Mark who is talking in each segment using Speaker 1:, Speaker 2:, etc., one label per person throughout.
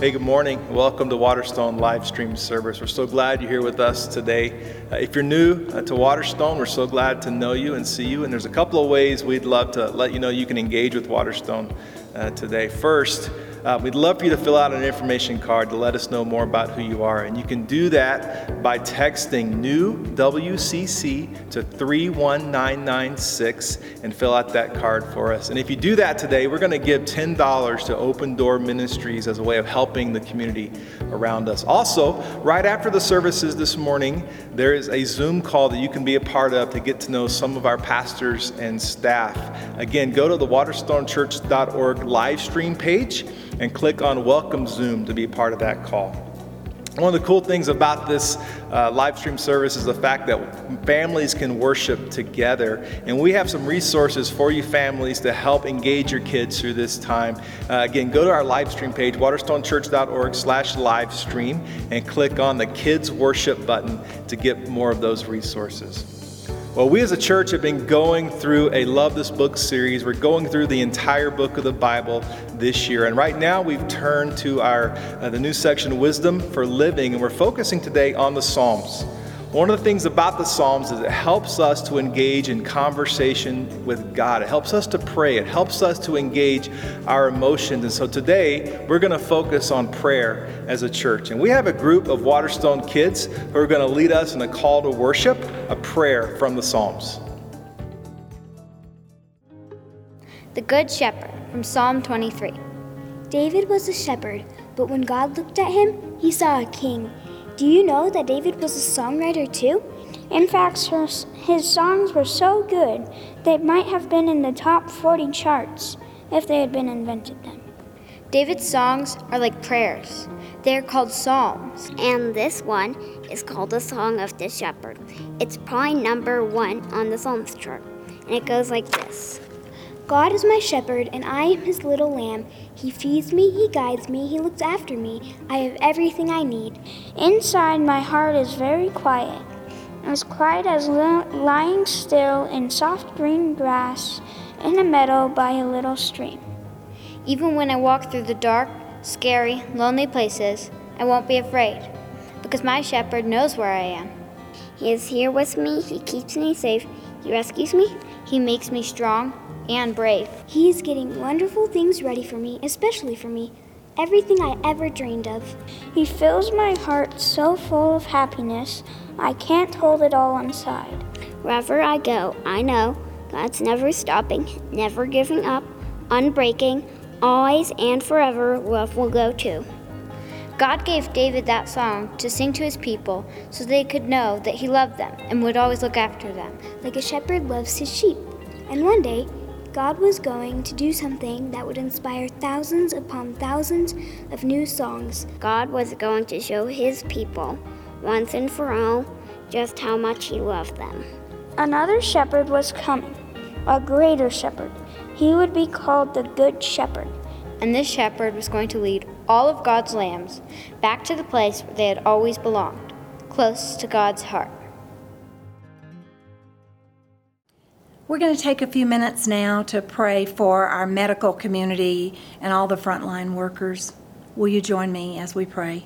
Speaker 1: Hey, good morning. Welcome to Waterstone live stream service. We're so glad you're here with us today. Uh, if you're new uh, to Waterstone, we're so glad to know you and see you. And there's a couple of ways we'd love to let you know you can engage with Waterstone uh, today. First, uh, we'd love for you to fill out an information card to let us know more about who you are. And you can do that by texting new WCC to 31996 and fill out that card for us. And if you do that today, we're going to give $10 to Open Door Ministries as a way of helping the community around us. Also, right after the services this morning, there is a Zoom call that you can be a part of to get to know some of our pastors and staff. Again, go to the waterstonechurch.org live stream page and click on Welcome Zoom to be part of that call. One of the cool things about this uh, live stream service is the fact that families can worship together. And we have some resources for you families to help engage your kids through this time. Uh, again, go to our live stream page, waterstonechurch.org slash live stream, and click on the Kids Worship button to get more of those resources. Well, we as a church have been going through a Love This Book series. We're going through the entire book of the Bible this year. And right now we've turned to our uh, the new section Wisdom for Living and we're focusing today on the Psalms. One of the things about the Psalms is it helps us to engage in conversation with God. It helps us to pray. It helps us to engage our emotions. And so today, we're going to focus on prayer as a church. And we have a group of Waterstone kids who are going to lead us in a call to worship, a prayer from the Psalms.
Speaker 2: The Good Shepherd from Psalm 23.
Speaker 3: David was a shepherd, but when God looked at him, he saw a king. Do you know that David was a songwriter too?
Speaker 4: In fact, his songs were so good they might have been in the top 40 charts if they had been invented then.
Speaker 2: David's songs are like prayers. They are called psalms.
Speaker 5: And this one is called the Song of the Shepherd. It's probably number one on the Psalms chart. And it goes like this
Speaker 3: God is my shepherd, and I am his little lamb. He feeds me, he guides me, he looks after me. I have everything I need.
Speaker 4: Inside, my heart is very quiet, as quiet as lying still in soft green grass in a meadow by a little stream.
Speaker 2: Even when I walk through the dark, scary, lonely places, I won't be afraid, because my shepherd knows where I am.
Speaker 5: He is here with me, he keeps me safe, he rescues me,
Speaker 2: he makes me strong and brave.
Speaker 3: He's getting wonderful things ready for me, especially for me. Everything I ever dreamed of.
Speaker 4: He fills my heart so full of happiness, I can't hold it all inside.
Speaker 5: Wherever I go, I know God's never stopping, never giving up, unbreaking, always and forever love will go too.
Speaker 2: God gave David that song to sing to his people so they could know that he loved them and would always look after them.
Speaker 3: Like a shepherd loves his sheep. And one day, God was going to do something that would inspire thousands upon thousands of new songs.
Speaker 5: God was going to show his people, once and for all, just how much he loved them.
Speaker 4: Another shepherd was coming, a greater shepherd. He would be called the Good Shepherd.
Speaker 2: And this shepherd was going to lead all of God's lambs back to the place where they had always belonged, close to God's heart.
Speaker 6: We're going to take a few minutes now to pray for our medical community and all the frontline workers. Will you join me as we pray?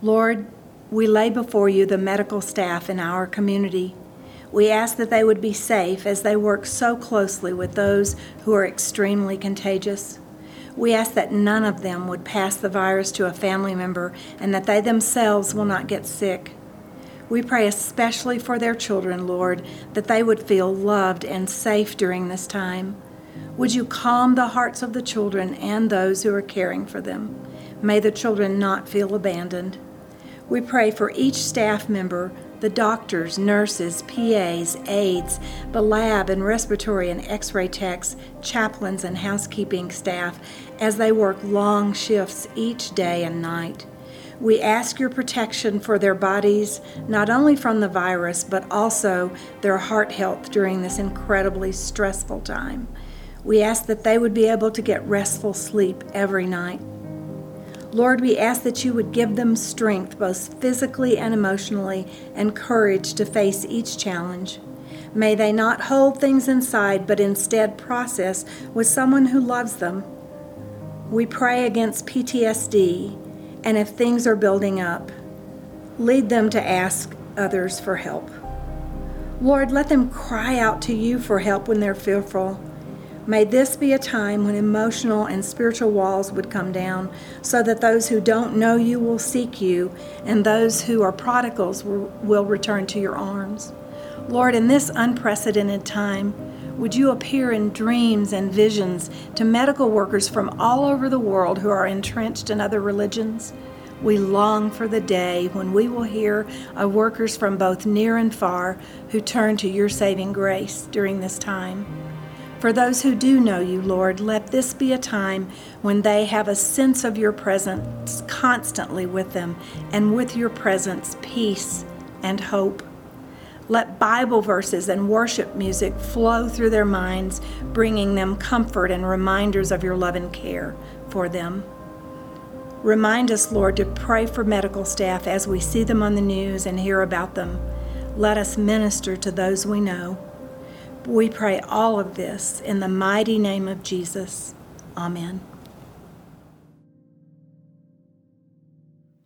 Speaker 6: Lord, we lay before you the medical staff in our community. We ask that they would be safe as they work so closely with those who are extremely contagious. We ask that none of them would pass the virus to a family member and that they themselves will not get sick. We pray especially for their children, Lord, that they would feel loved and safe during this time. Would you calm the hearts of the children and those who are caring for them? May the children not feel abandoned. We pray for each staff member, the doctors, nurses, PAs, aides, the lab and respiratory and x ray techs, chaplains, and housekeeping staff as they work long shifts each day and night. We ask your protection for their bodies, not only from the virus, but also their heart health during this incredibly stressful time. We ask that they would be able to get restful sleep every night. Lord, we ask that you would give them strength, both physically and emotionally, and courage to face each challenge. May they not hold things inside, but instead process with someone who loves them We pray against PTSD, and if things are building up, lead them to ask others for help. Lord, let them cry out to you for help when they're fearful. May this be a time when emotional and spiritual walls would come down so that those who don't know you will seek you and those who are prodigals will, return to your arms. Lord, in this unprecedented time, would you appear in dreams and visions to medical workers from all over the world who are entrenched in other religions? We long for the day when we will hear of workers from both near and far who turn to your saving grace during this time. For those who do know you, Lord, let this be a time when they have a sense of your presence constantly with them, and with your presence, peace and hope. Let Bible verses and worship music flow through their minds, bringing them comfort and reminders of your love and care for them. Remind us, Lord, to pray for medical staff as we see them on the news and hear about them. Let us minister to those we know. We pray all of this in the mighty name of Jesus. Amen.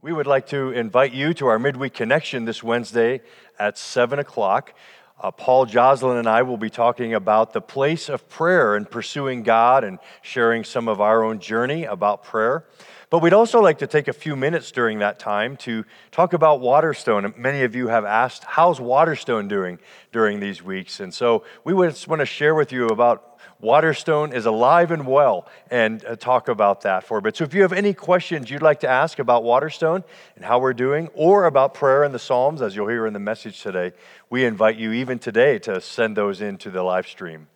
Speaker 7: We would like to invite you to our midweek connection this Wednesday at 7 o'clock. Uh, Paul Joslin and I will be talking about the place of prayer and pursuing God and sharing some of our own journey about prayer. But we'd also like to take a few minutes during that time to talk about Waterstone. Many of you have asked, How's Waterstone doing during these weeks? And so we just want to share with you about Waterstone is alive and well and uh, talk about that for a bit. So if you have any questions you'd like to ask about Waterstone and how we're doing, or about prayer and the Psalms, as you'll hear in the message today, we invite you even today to send those into the live stream.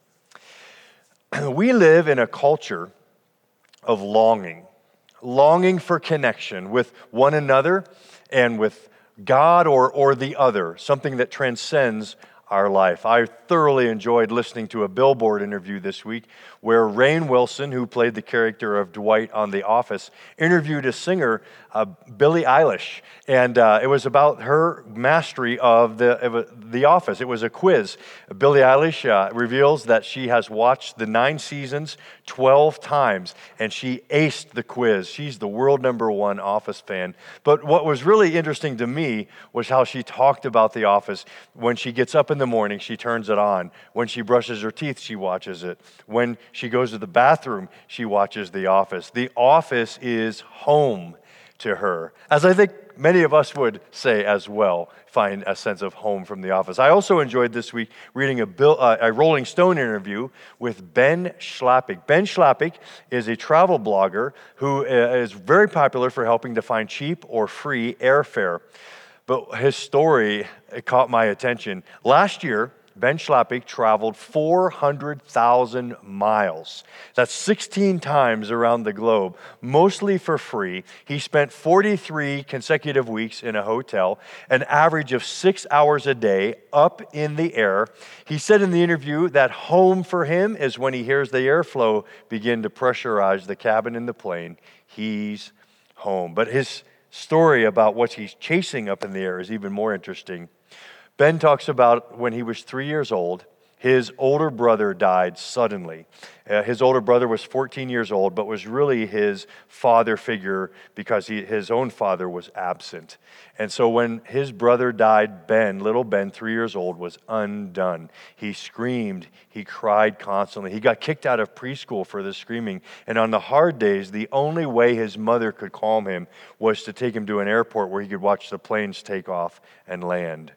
Speaker 7: we live in a culture of longing longing for connection with one another and with God or, or the other, something that transcends our life. I thoroughly enjoyed listening to a Billboard interview this week where Rainn Wilson, who played the character of Dwight on The Office, interviewed a singer, uh, Billie Eilish, and uh, it was about her mastery of the, of the Office. It was a quiz. Billie Eilish uh, reveals that she has watched the nine seasons 12 times, and she aced the quiz. She's the world number one Office fan. But what was really interesting to me was how she talked about The Office. When she gets up in the morning, she turns it on. When she brushes her teeth, she watches it. When she goes to the bathroom, she watches The Office. The Office is home to her, as I think many of us would say as well, find a sense of home from The Office. I also enjoyed this week reading a, Bill, uh, a Rolling Stone interview with Ben Schlappig. Ben Schlappig is a travel blogger who uh, very popular for helping to find cheap or free airfare. But his story caught my attention. Last year, Ben Schlappig traveled 400,000 miles. That's 16 times around the globe, mostly for free. He spent 43 consecutive weeks in a hotel, an average of six hours a day up in the air. He said in the interview that home for him is when he hears the airflow begin to pressurize the cabin in the plane. He's home. But his story about what he's chasing up in the air is even more interesting. Ben talks about when he was three years old, his older brother died suddenly. Uh, his older brother was 14 years old, but was really his father figure because he, his own father was absent. And so when his brother died, Ben, little Ben, three years old, was undone. He screamed, he cried constantly. He got kicked out of preschool for the screaming. And on the hard days, the only way his mother could calm him was to take him to an airport where he could watch the planes take off and land.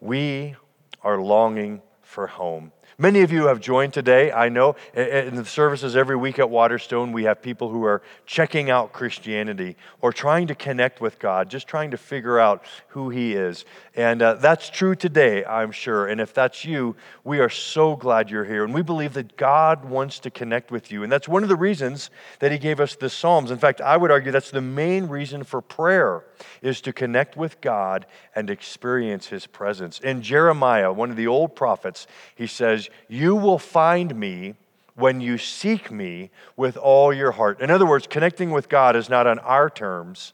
Speaker 7: We are longing for home. Many of you have joined today. I know in the services every week at Waterstone, we have people who are checking out Christianity or trying to connect with God, just trying to figure out who He is. And uh, that's true today, I'm sure. And if that's you, we are so glad you're here. And we believe that God wants to connect with you. And that's one of the reasons that He gave us the Psalms. In fact, I would argue that's the main reason for prayer is to connect with God and experience His presence. In Jeremiah, one of the old prophets, he says, you will find me when you seek me with all your heart. In other words, connecting with God is not on our terms,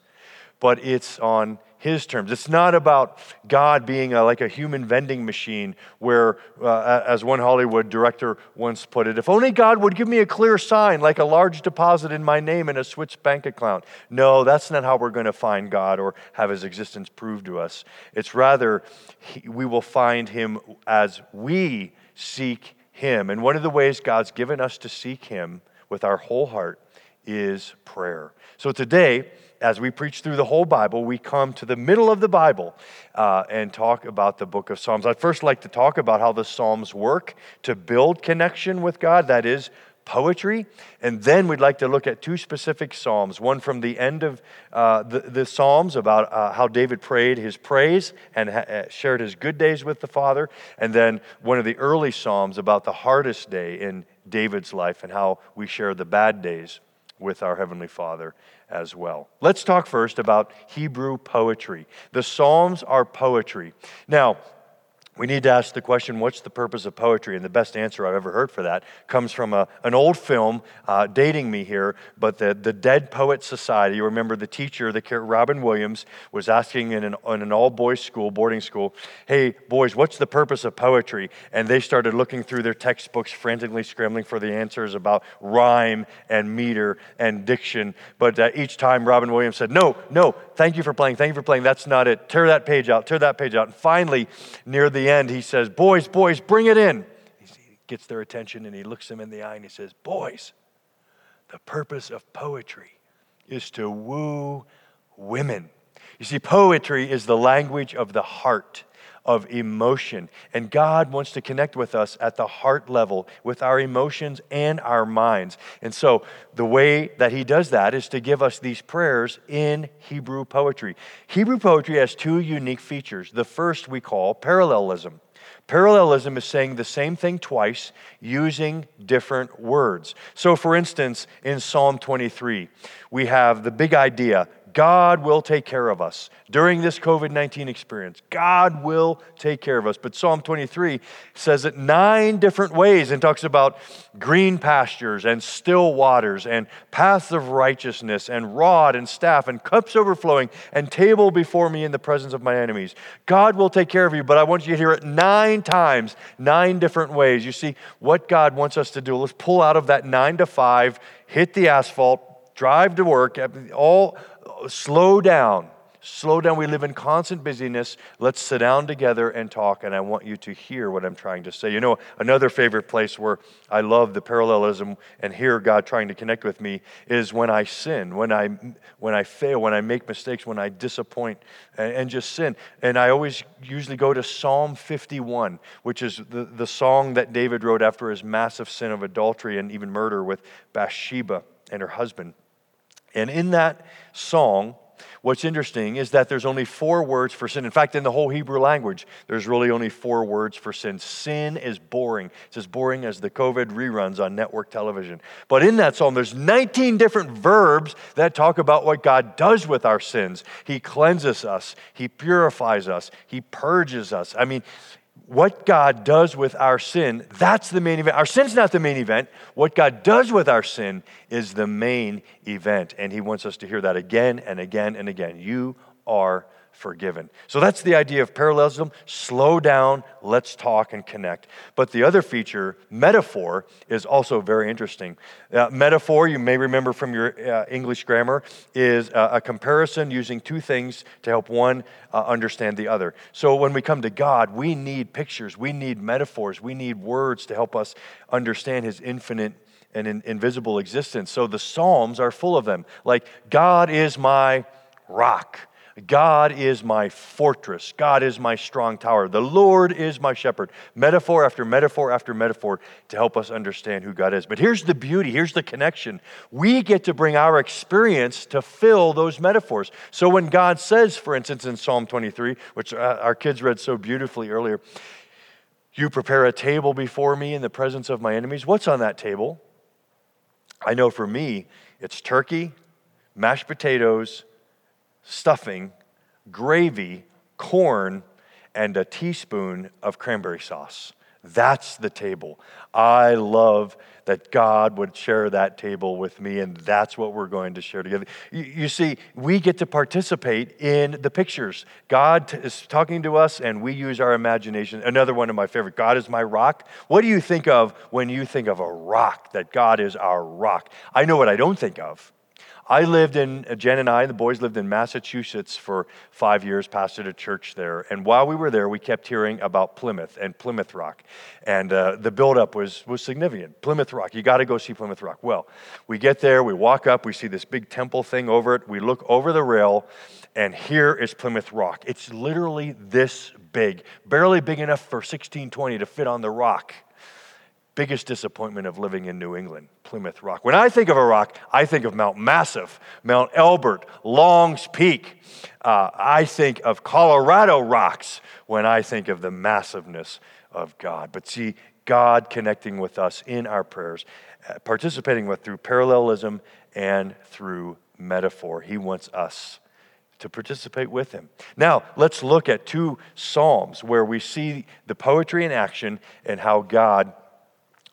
Speaker 7: but it's on His terms. It's not about God being a, like a human vending machine where, uh, as one Hollywood director once put it, if only God would give me a clear sign like a large deposit in my name in a Swiss bank account. No, that's not how we're going to find God or have His existence proved to us. It's rather, he, we will find Him as we seek Him. And one of the ways God's given us to seek Him with our whole heart is prayer. So today, as we preach through the whole Bible, we come to the middle of the Bible uh, and talk about the book of Psalms. I'd first like to talk about how the Psalms work to build connection with God, that is, poetry. And then we'd like to look at two specific Psalms one from the end of uh, the, the, Psalms about uh, how David prayed his praise and ha- uh, shared his good days with the Father, and then one of the early Psalms about the hardest day in David's life and how we share the bad days with our Heavenly Father as well. Let's talk first about Hebrew poetry. The Psalms are poetry. Now, we need to ask the question what's the purpose of poetry? And the best answer I've ever heard for that comes from a, an old film, uh, dating me here, but the, the Dead Poet Society. You remember the teacher, the Robin Williams, was asking in an, in an all boys school, boarding school, hey, boys, what's the purpose of poetry? And they started looking through their textbooks, frantically scrambling for the answers about rhyme and meter and diction. But uh, each time Robin Williams said, no, no, thank you for playing, thank you for playing. That's not it. Tear that page out, tear that page out. And finally, near the end, he says, Boys, boys, bring it in. He gets their attention and he looks them in the eye and he says, Boys, the purpose of poetry is to woo women. You see, poetry is the language of the heart of emotion. And God wants to connect with us at the heart level with our emotions and our minds. And so the way that He does that is to give us these prayers in Hebrew poetry. Hebrew poetry has two unique features. The first we call parallelism. Parallelism is saying the same thing twice using different words. So, for instance, in Psalm 23, we have the big idea God will take care of us during this COVID 19 experience. God will take care of us. But Psalm 23 says it nine different ways and talks about green pastures and still waters and paths of righteousness and rod and staff and cups overflowing and table before me in the presence of my enemies. God will take care of you, but I want you to hear it nine times, nine different ways. You see, what God wants us to do, let's pull out of that nine to five, hit the asphalt, drive to work, all slow down. Slow down. We live in constant busyness. Let's sit down together and talk, and I want you to hear what I'm trying to say. You know, another favorite place where I love the parallelism and hear God trying to connect with me is when I sin, when I, when I fail, when I make mistakes, when I disappoint and, and just sin. And I always usually go to Psalm 51, which is the, the song that David wrote after his massive sin of adultery and even murder with Bathsheba and her husband. And in that song, what's interesting is that there's only four words for sin. In fact, in the whole Hebrew language, there's really only four words for sin. Sin is boring. It's as boring as the COVID reruns on network television. But in that psalm, there's 19 different verbs that talk about what God does with our sins. He cleanses us, He purifies us, He purges us. I mean, what God does with our sin, that's the main event. Our sin's not the main event. What God does with our sin is the main event. And He wants us to hear that again and again and again. You are forgiven. So that's the idea of parallelism. Slow down, let's talk and connect. But the other feature, metaphor, is also very interesting. Uh, metaphor, you may remember from your uh, English grammar, is uh, a comparison using two things to help one uh, understand the other. So when we come to God, we need pictures, we need metaphors, we need words to help us understand His infinite and in, invisible existence. So the Psalms are full of them. Like, God is my rock. God is my fortress. God is my strong tower. The Lord is my shepherd. Metaphor after metaphor after metaphor to help us understand who God is. But here's the beauty, here's the connection. We get to bring our experience to fill those metaphors. So when God says, for instance, in Psalm 23, which uh, our kids read so beautifully earlier, you prepare a table before me in the presence of my enemies. What's on that table? I know for me, it's turkey, mashed potatoes, stuffing, gravy, corn, and a teaspoon of cranberry sauce. That's the table. I love that God would share that table with me, and that's what we're going to share together. You, you see, we get to participate in the pictures. God t- is talking to us, and we use our imagination. Another one of my favorite God is my rock. What do you think of when you think of a rock, that God is our rock? I know what I don't think of. I lived in, uh, Jen and I, the boys lived in Massachusetts for five years, pastored a church there. And while we were there, we kept hearing about Plymouth and Plymouth Rock. And uh, the buildup was, was significant. Plymouth Rock, you got to go see Plymouth Rock. Well, we get there, we walk up, we see this big temple thing over it. We look over the rail, and here is Plymouth Rock. It's literally this big, barely big enough for 1620 to fit on the rock biggest disappointment of living in New England, Plymouth Rock. When I think of a rock, I think of Mount Massive, Mount Elbert, Long's Peak. Uh, I think of Colorado rocks when I think of the massiveness of God. But see, God connecting with us in our prayers, uh, participating with through parallelism and through metaphor. He wants us to participate with him. Now, let's look at two Psalms where we see the poetry in action and how God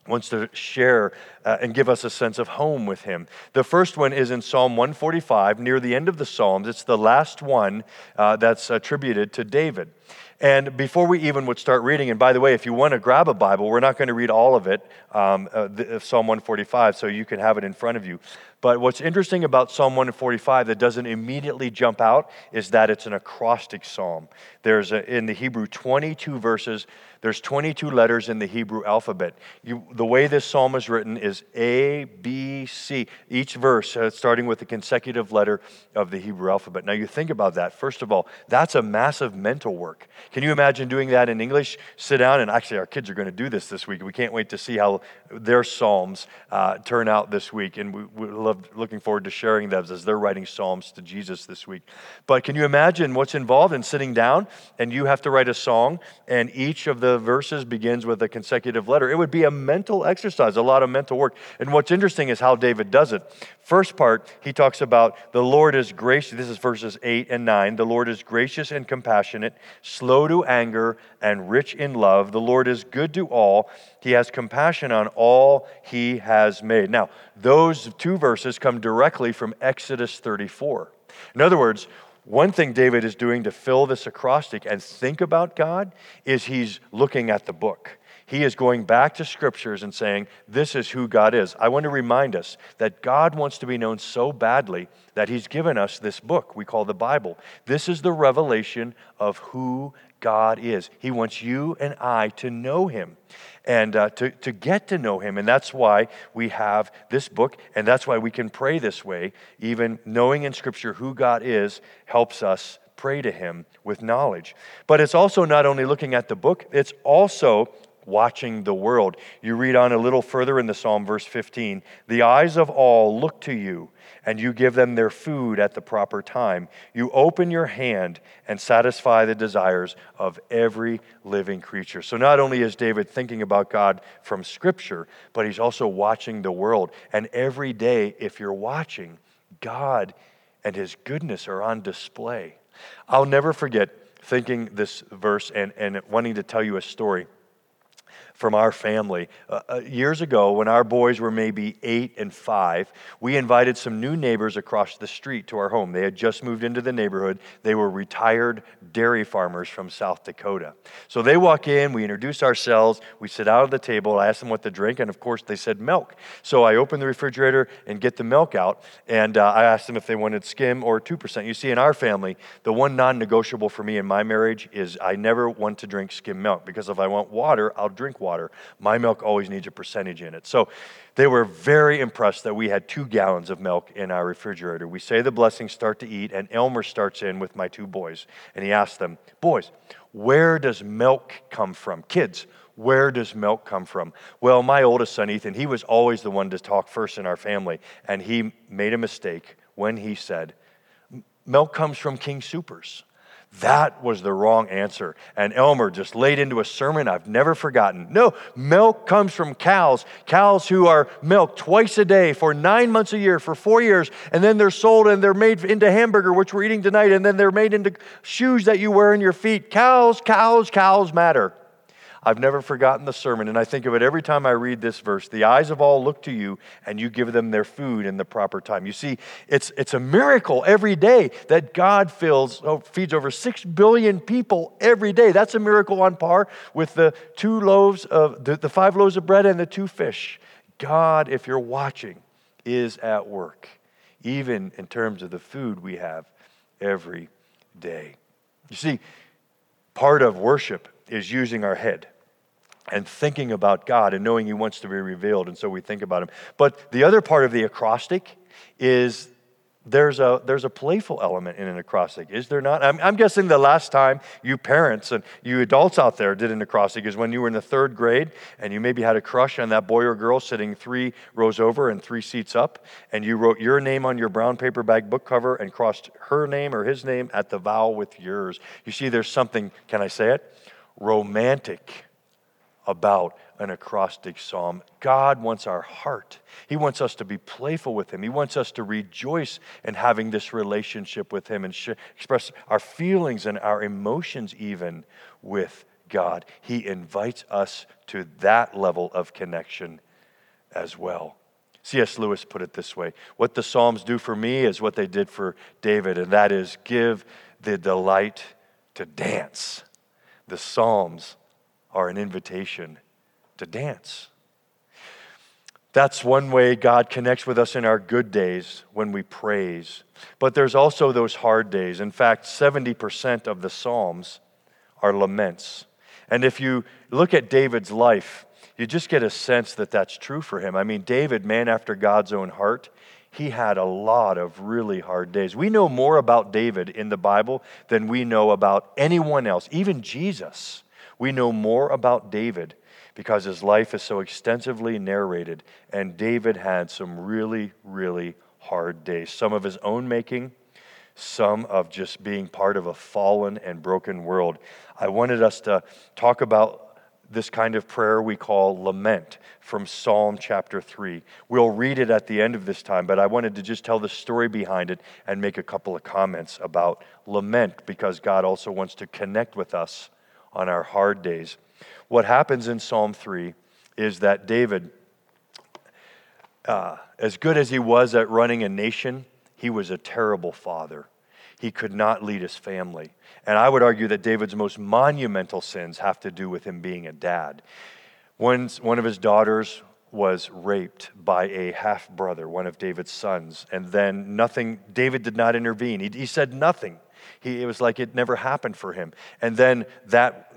Speaker 7: wants to share uh, and give us a sense of home with him. The first one is in Psalm 145, near the end of the Psalms. It's the last one uh, that's attributed to David. And before we even would start reading, and by the way, if you want to grab a Bible, we're not going to read all of it, um, uh, the, Psalm 145, so you can have it in front of you. But what's interesting about Psalm 145 that doesn't immediately jump out is that it's an acrostic psalm. There's a, in the Hebrew 22 verses there's 22 letters in the Hebrew alphabet. You, the way this psalm is written is A, B, C. Each verse uh, starting with the consecutive letter of the Hebrew alphabet. Now, you think about that. First of all, that's a massive mental work. Can you imagine doing that in English? Sit down, and actually, our kids are going to do this this week. We can't wait to see how their psalms uh, turn out this week, and we, we love looking forward to sharing those as they're writing psalms to Jesus this week. But can you imagine what's involved in sitting down and you have to write a song, and each of the verses begins with a consecutive letter. It would be a mental exercise, a lot of mental work. And what's interesting is how David does it. First part, he talks about the Lord is gracious. This is verses 8 and 9. The Lord is gracious and compassionate, slow to anger, and rich in love. The Lord is good to all. He has compassion on all he has made. Now, those two verses come directly from Exodus 34. In other words, one thing David is doing to fill this acrostic and think about God is he's looking at the book. He is going back to scriptures and saying, This is who God is. I want to remind us that God wants to be known so badly that He's given us this book we call the Bible. This is the revelation of who God is. He wants you and I to know Him and uh, to, to get to know Him. And that's why we have this book, and that's why we can pray this way. Even knowing in Scripture who God is helps us pray to Him with knowledge. But it's also not only looking at the book, it's also watching the world. You read on a little further in the Psalm, verse 15 The eyes of all look to you and you give them their food at the proper time. You open your hand and satisfy the desires of every living creature. So not only is David thinking about God from Scripture, but he's also watching the world. And every day, if you're watching, God and his goodness are on display. I'll never forget thinking this verse and, and wanting to tell you a story from our family. Uh, uh, years ago, when our boys were maybe eight and five, we invited some new neighbors across the street to our home. They had just moved into the neighborhood. They were retired dairy farmers from South Dakota. So they walk in, we introduce ourselves, we sit out at the table, I ask them what to drink, and of course they said milk. So I open the refrigerator and get the milk out, and uh, I asked them if they wanted skim or 2%. You see, in our family, the one non negotiable for me in my marriage is I never want to drink skim milk because if I want water, I'll drink water. My milk always needs a percentage in it. So they were very impressed that we had two gallons of milk in our refrigerator. We say the blessings, start to eat, and Elmer starts in with my two boys. And he asks them, Boys, where does milk come from? Kids, where does milk come from? Well, my oldest son, Ethan, he was always the one to talk first in our family. And he made a mistake when he said, Milk comes from King Soopers. That was the wrong answer. And Elmer just laid into a sermon I've never forgotten. No, milk comes from cows, cows who are milked twice a day for nine months a year, for four years, and then they're sold and they're made into hamburger, which we're eating tonight, and then they're made into shoes that you wear in your feet. Cows, cows, cows matter. I've never forgotten the sermon, and I think of it every time I read this verse. The eyes of all look to you, and you give them their food in the proper time. You see, it's, it's a miracle every day that God fills, oh, feeds over six billion people every day. That's a miracle on par with the two loaves of the, the five loaves of bread and the two fish. God, if you're watching, is at work, even in terms of the food we have every day. You see, part of worship is using our head and thinking about God and knowing He wants to be revealed, and so we think about Him. But the other part of the acrostic is there's a, there's a playful element in an acrostic, is there not? I'm, I'm, guessing the last time you parents and you adults out there did an acrostic is when you were in the third grade and you maybe had a crush on that boy or girl sitting three rows over and three seats up, and you wrote your name on your brown paper bag book cover and crossed her name or his name at the vowel with yours. You see, there's something, can I say it? Romantic about an acrostic psalm. God wants our heart. He wants us to be playful with Him. He wants us to rejoice in having this relationship with Him and sh- express our feelings and our emotions even with God. He invites us to that level of connection as well. C.S. Lewis put it this way What the Psalms do for me is what they did for David, and that is give the delight to dance. The Psalms are an invitation to dance. That's one way God connects with us in our good days when we praise. But there's also those hard days. In fact, 70% of the Psalms are laments. And if you look at David's life, you just get a sense that that's true for him. I mean, David, man after God's own heart, he had a lot of really hard days. We know more about David in the Bible than we know about anyone else, even Jesus. We know more about David because his life is so extensively narrated. And David had some really, really hard days, some of his own making, some of just being part of a fallen and broken world. I wanted us to talk about this kind of prayer we call lament from Psalm chapter 3. We'll read it at the end of this time, but I wanted to just tell the story behind it and make a couple of comments about lament because God also wants to connect with us on our hard days. What happens in Psalm 3 is that David, uh, as good as he was at running a nation, he was a terrible father. He could not lead his family. And I would argue that David's most monumental sins have to do with him being a dad. One, one of his daughters was raped by a half brother, one of David's sons. And then nothing, David did not intervene. He, he said nothing. He, it was like it never happened for him. And then that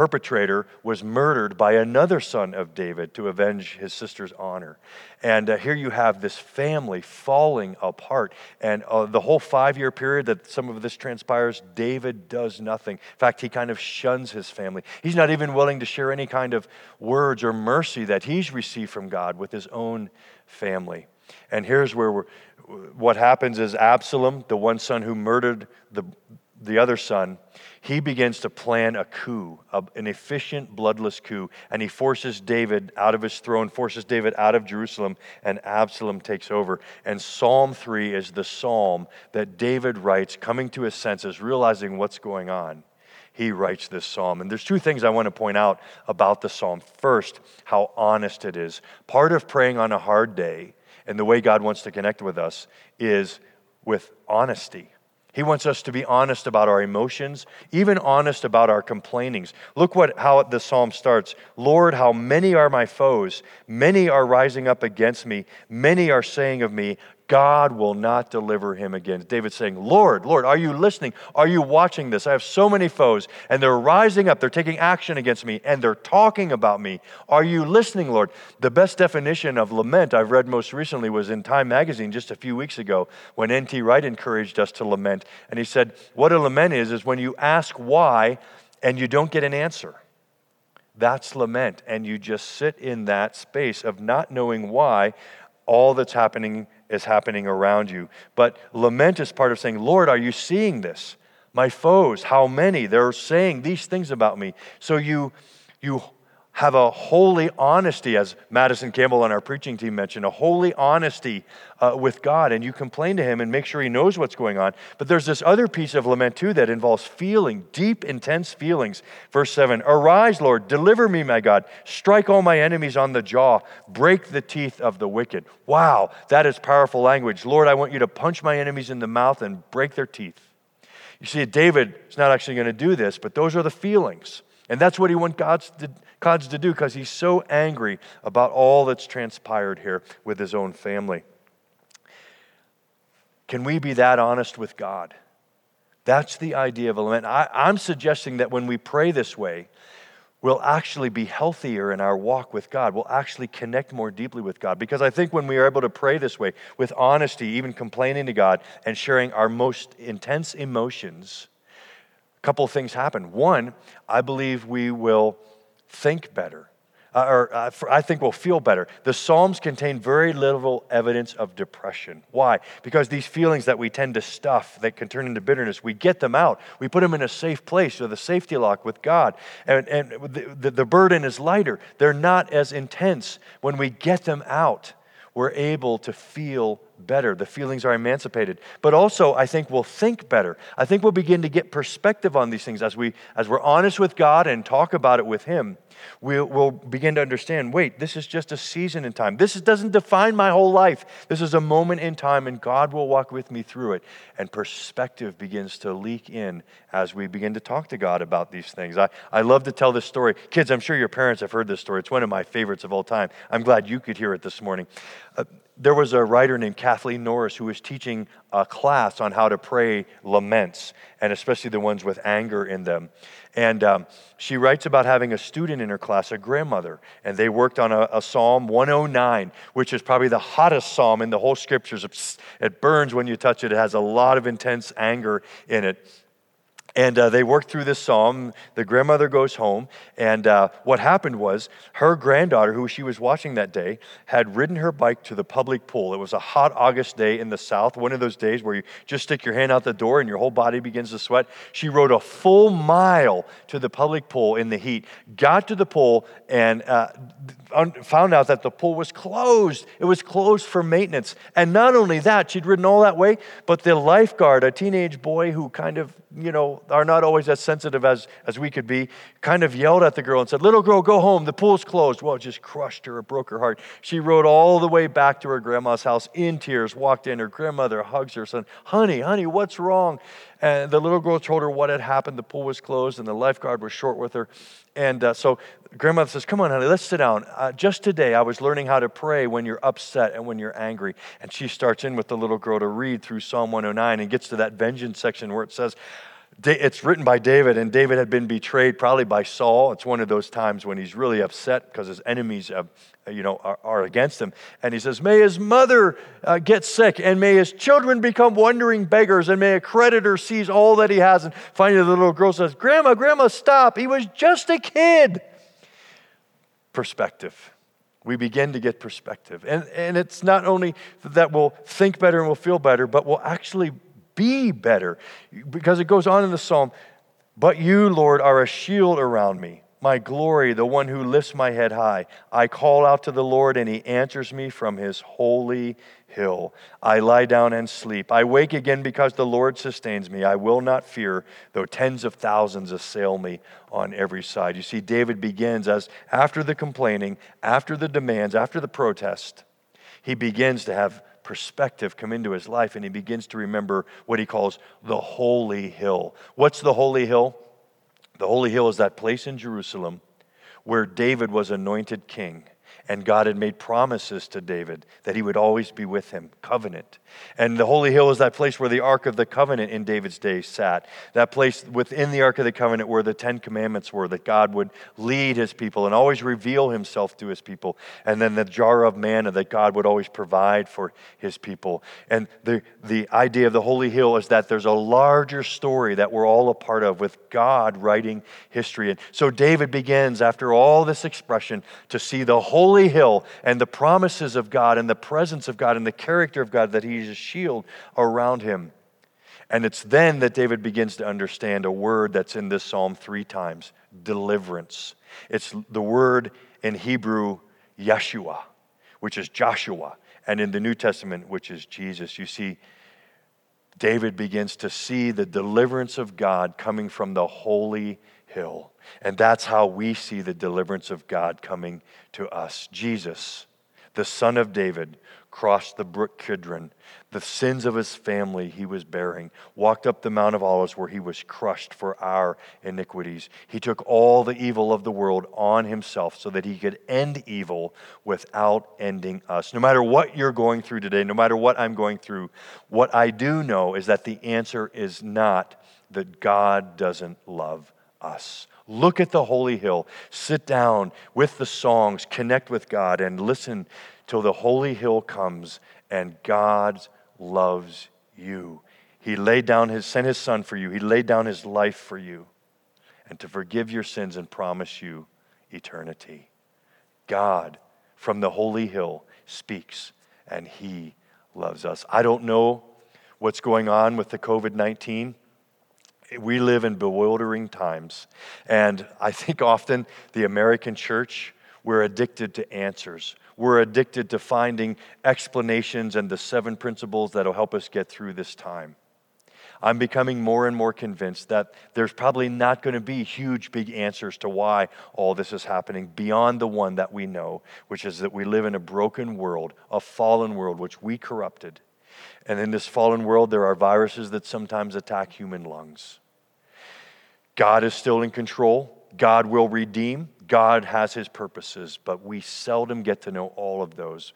Speaker 7: perpetrator was murdered by another son of David to avenge his sister's honor. And uh, here you have this family falling apart. And uh, the whole five year period that some of this transpires, David does nothing. In fact, he kind of shuns his family. He's not even willing to share any kind of words or mercy that he's received from God with his own family. And here's where what happens is Absalom, the one son who murdered the, the other son, he begins to plan a coup, an efficient, bloodless coup, and he forces David out of his throne, forces David out of Jerusalem, and Absalom takes over. And Psalm 3 is the psalm that David writes, coming to his senses, realizing what's going on. He writes this psalm. And there's two things I want to point out about the psalm. First, how honest it is. Part of praying on a hard day and the way God wants to connect with us is with honesty he wants us to be honest about our emotions, even honest about our complainings. Look what how the psalm starts. Lord, how many are my foes? Many are rising up against me. Many are saying of me, God will not deliver him again. David's saying, Lord, Lord, are you listening? Are you watching this? I have so many foes, and they're rising up. They're taking action against me, and they're talking about me. Are you listening, Lord? The best definition of lament I've read most recently was in Time magazine just a few weeks ago when N.T. Wright encouraged us to lament. And he said, What a lament is, is when you ask why and you don't get an answer. That's lament. And you just sit in that space of not knowing why all that's happening is happening around you. But lament is part of saying, Lord, are you seeing this? My foes, how many? They're saying these things about me. So you, you have a holy honesty, as Madison Campbell on our preaching team mentioned, a holy honesty uh, with God, and you complain to Him and make sure He knows what's going on. But there's this other piece of lament too that involves feeling, deep, intense feelings. Verse 7 Arise, Lord, deliver me, my God. Strike all my enemies on the jaw, break the teeth of the wicked. Wow, that is powerful language. Lord, I want you to punch my enemies in the mouth and break their teeth. You see, David is not actually going to do this, but those are the feelings. And that's what he wants God's to, God's to do because he's so angry about all that's transpired here with his own family. Can we be that honest with God? That's the idea of a lament. I, I'm suggesting that when we pray this way, we'll actually be healthier in our walk with God. We'll actually connect more deeply with God. Because I think when we are able to pray this way, with honesty, even complaining to God, and sharing our most intense emotions, a couple of things happen. One, I believe we will think better. Uh, or uh, I think we'll feel better. The Psalms contain very little evidence of depression. Why? Because these feelings that we tend to stuff that can turn into bitterness, we get them out. We put them in a safe place with a safety lock with God. And, and the, the, the burden is lighter. They're not as intense. When we get them out, we're able to feel better. The feelings are emancipated. But also, I think we'll think better. I think we'll begin to get perspective on these things as, we, as we're honest with God and talk about it with Him we'll, we'll begin to understand wait, this is just a season in time. This doesn't define my whole life. This is a moment in time, and God will walk with me through it. And perspective begins to leak in as we begin to talk to God about these things. I, I love to tell this story. Kids, I'm sure your parents have heard this story. It's one of my favorites of all time. I'm glad you could hear it this morning. Uh, there was a writer named Kathleen Norris who was teaching a class on how to pray laments, and especially the ones with anger in them. And um, she writes about having a student in her class, a grandmother, and they worked on a, a, Psalm 109, which is probably the hottest psalm in the whole scriptures. It burns when you touch it, it has a lot of intense anger in it. And uh, they worked through this psalm. The grandmother goes home. And uh, what happened was her granddaughter, who she was watching that day, had ridden her bike to the public pool. It was a hot August day in the South, one of those days where you just stick your hand out the door and your whole body begins to sweat. She rode a full mile to the public pool in the heat, got to the pool, and uh, found out that the pool was closed. It was closed for maintenance. And not only that, she'd ridden all that way, but the lifeguard, a teenage boy who kind of, you know, are not always as sensitive as, as we could be, kind of yelled at the girl and said, Little girl, go home. The pool's closed. Well, it just crushed her. It broke her heart. She rode all the way back to her grandma's house in tears, walked in. Her grandmother hugs her, son, Honey, honey, what's wrong? And the little girl told her what had happened. The pool was closed and the lifeguard was short with her. And uh, so grandmother says, Come on, honey, let's sit down. Uh, just today, I was learning how to pray when you're upset and when you're angry. And she starts in with the little girl to read through Psalm 109 and gets to that vengeance section where it says, it's written by David, and David had been betrayed probably by Saul. It's one of those times when he's really upset because his enemies, you know, are, are, against him. And he says, "May his mother uh, get sick, and may his children become wandering beggars, and may a creditor seize all that he has." And finally, the little girl says, "Grandma, Grandma, stop! He was just a kid." Perspective. We begin to get perspective, and and it's not only that we'll think better and we'll feel better, but we'll actually be better. Because it goes on in the psalm, but you, Lord, are a shield around me, my glory, the one who lifts my head high. I call out to the Lord, and he answers me from his holy hill. I lie down and sleep. I wake again because the Lord sustains me. I will not fear, though tens of thousands assail me on every side. You see, David begins as after the complaining, after the demands, after the protest, he begins to have perspective come into his life and he begins to remember what he calls the holy hill. What's the holy hill? The holy hill is that place in Jerusalem where David was anointed king and God had made promises to David that he would always be with him, covenant. And the Holy Hill is that place where the Ark of the Covenant in David's day sat. That place within the Ark of the Covenant where the Ten Commandments were, that God would lead his people and always reveal himself to his people. And then the jar of manna that God would always provide for his people. And the, the idea of the Holy Hill is that there's a larger story that we're all a part of with God writing history. And so David begins, after all this expression, to see the holy hill and the promises of God and the presence of God and the character of God that he a shield around him. And it's then that David begins to understand a word that's in this psalm three times deliverance. It's the word in Hebrew, Yeshua, which is Joshua, and in the New Testament, which is Jesus. You see, David begins to see the deliverance of God coming from the holy hill. And that's how we see the deliverance of God coming to us. Jesus, the son of David, crossed the brook Kidron. The sins of his family he was bearing, walked up the Mount of Olives where he was crushed for our iniquities. He took all the evil of the world on himself so that he could end evil without ending us. No matter what you're going through today, no matter what I'm going through, what I do know is that the answer is not that God doesn't love us. Look at the holy hill, sit down with the songs, connect with God, and listen till the holy hill comes and God loves you. He laid down his, sent his son for you. He laid down his life for you and to forgive your sins and promise you eternity. God from the holy hill speaks and he loves us. I don't know what's going on with the COVID 19. We live in bewildering times. And I think often the American church, we're addicted to answers. We're addicted to finding explanations and the seven principles that'll help us get through this time. I'm becoming more and more convinced that there's probably not going to be huge, big answers to why all this is happening beyond the one that we know, which is that we live in a broken world, a fallen world, which we corrupted. And in this fallen world, there are viruses that sometimes attack human lungs. God is still in control. God will redeem. God has his purposes, but we seldom get to know all of those.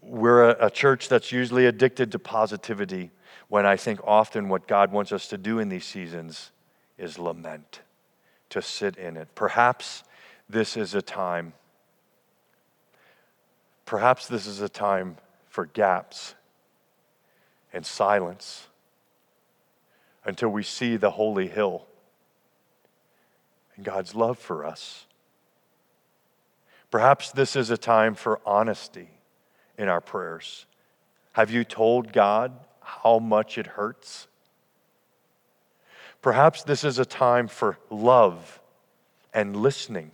Speaker 7: We're a, a, church that's usually addicted to positivity when I think often what God wants us to do in these seasons is lament, to sit in it. Perhaps this is a time, perhaps this is a time for gaps and silence until we see the holy hill and God's love for us. Perhaps this is a time for honesty in our prayers. Have you told God how much it hurts? Perhaps this is a time for love and listening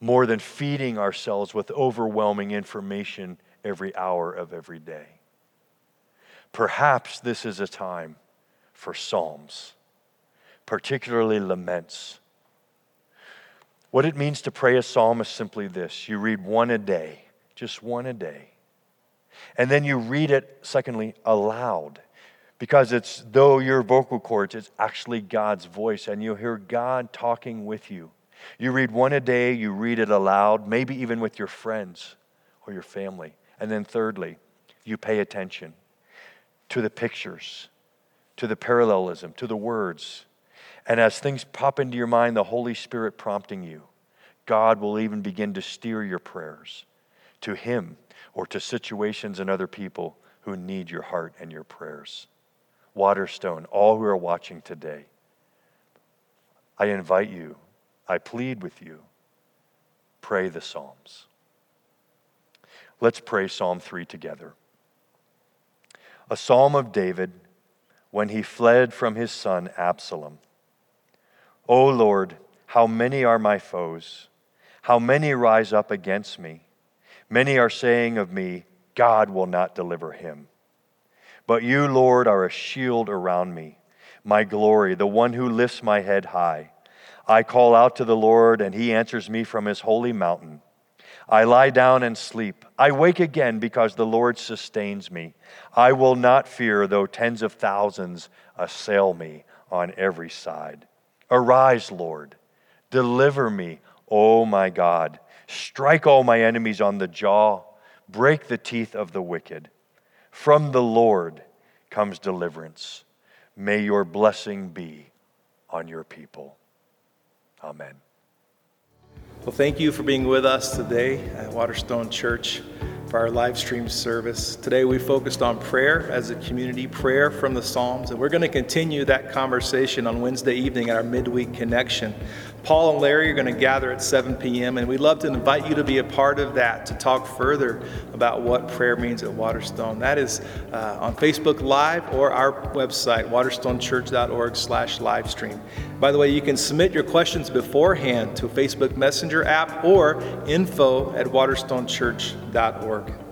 Speaker 7: more than feeding ourselves with overwhelming information every hour of every day. Perhaps this is a time for psalms, particularly laments what it means to pray a psalm is simply this you read one a day, just one a day. And then you read it, secondly, aloud. Because it's though your vocal cords, it's actually God's voice, and you'll hear God talking with you. You read one a day, you read it aloud, maybe even with your friends or your family. And then, thirdly, you pay attention to the pictures, to the parallelism, to the words. And as things pop into your mind, the Holy Spirit prompting you, God will even begin to steer your prayers to Him or to situations and other people who need your heart and your prayers. Waterstone, all who are watching today, I invite you, I plead with you, pray the Psalms. Let's pray Psalm 3 together. A psalm of David when he fled from his son Absalom. O Lord, how many are my foes? How many rise up against me? Many are saying of me, God will not deliver him. But you, Lord, are a shield around me, my glory, the one who lifts my head high. I call out to the Lord, and he answers me from his holy mountain. I lie down and sleep. I wake again because the Lord sustains me. I will not fear, though tens of thousands assail me on every side. Arise, Lord. Deliver me, O my God. Strike all my enemies on the jaw. Break the teeth of the wicked. From the Lord comes deliverance. May your blessing be on your people. Amen.
Speaker 1: Well, thank you for being with us today at Waterstone Church for our live stream service. Today we focused on prayer as a community, prayer from the Psalms, and we're going to continue that conversation on Wednesday evening at our midweek connection. Paul and Larry are going to gather at 7 p.m., and we'd love to invite you to be a part of that to talk further about what prayer means at Waterstone. That is uh, on Facebook Live or our website, waterstonechurch.org slash livestream. By the way, you can submit your questions beforehand to Facebook Messenger app or info at waterstonechurch.org.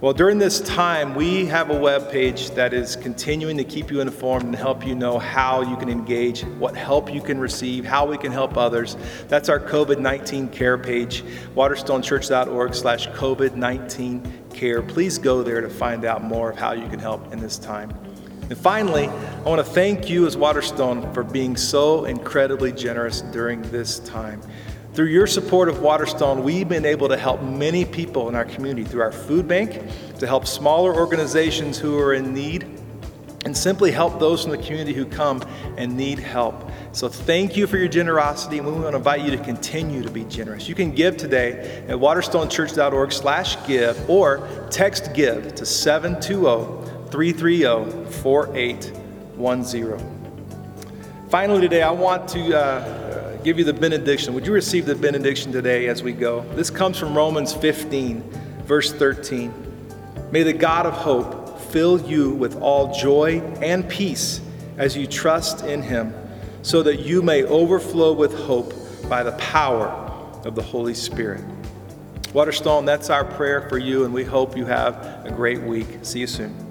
Speaker 1: Well, during this time, we have a web page that is continuing to keep you informed and help you know how you can engage, what help you can receive, how we can help others. That's our COVID-19 care page, waterstonechurch.org slash COVID-19 care. Please go there to find out more of how you can help in this time. And finally, I want to thank you as Waterstone for being so incredibly generous during this time. Through your support of Waterstone, we've been able to help many people in our community through our food bank, to help smaller organizations who are in need, and simply help those in the community who come and need help. So thank you for your generosity, and we want to invite you to continue to be generous. You can give today at waterstonechurch.org slash give or text give to 720-330-4810. Finally today, I want to uh, give you the benediction. Would you receive the benediction today as we go? This comes from Romans 15, verse 13. May the God of hope fill you with all joy and peace as you trust in him, so that you may overflow with hope by the power of the Holy Spirit. Waterstone, that's our prayer for you, and we hope you have a great week. See you soon.